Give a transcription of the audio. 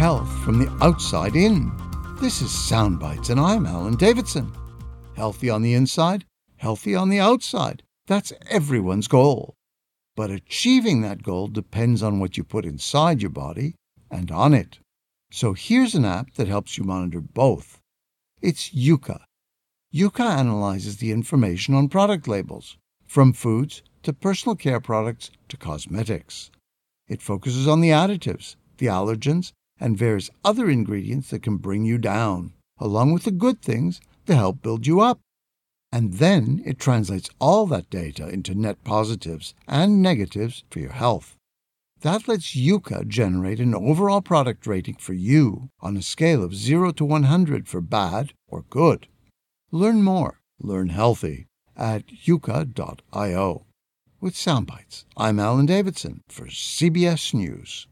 from the outside in. This is Sound Bytes, and I'm Alan Davidson. Healthy on the inside, healthy on the outside. That's everyone's goal. But achieving that goal depends on what you put inside your body and on it. So here's an app that helps you monitor both. It's Yuka. Yuka analyzes the information on product labels, from foods to personal care products to cosmetics. It focuses on the additives, the allergens, and various other ingredients that can bring you down, along with the good things that help build you up. And then it translates all that data into net positives and negatives for your health. That lets Yuka generate an overall product rating for you on a scale of 0 to 100 for bad or good. Learn more, learn healthy at yuka.io. With Soundbytes, I'm Alan Davidson for CBS News.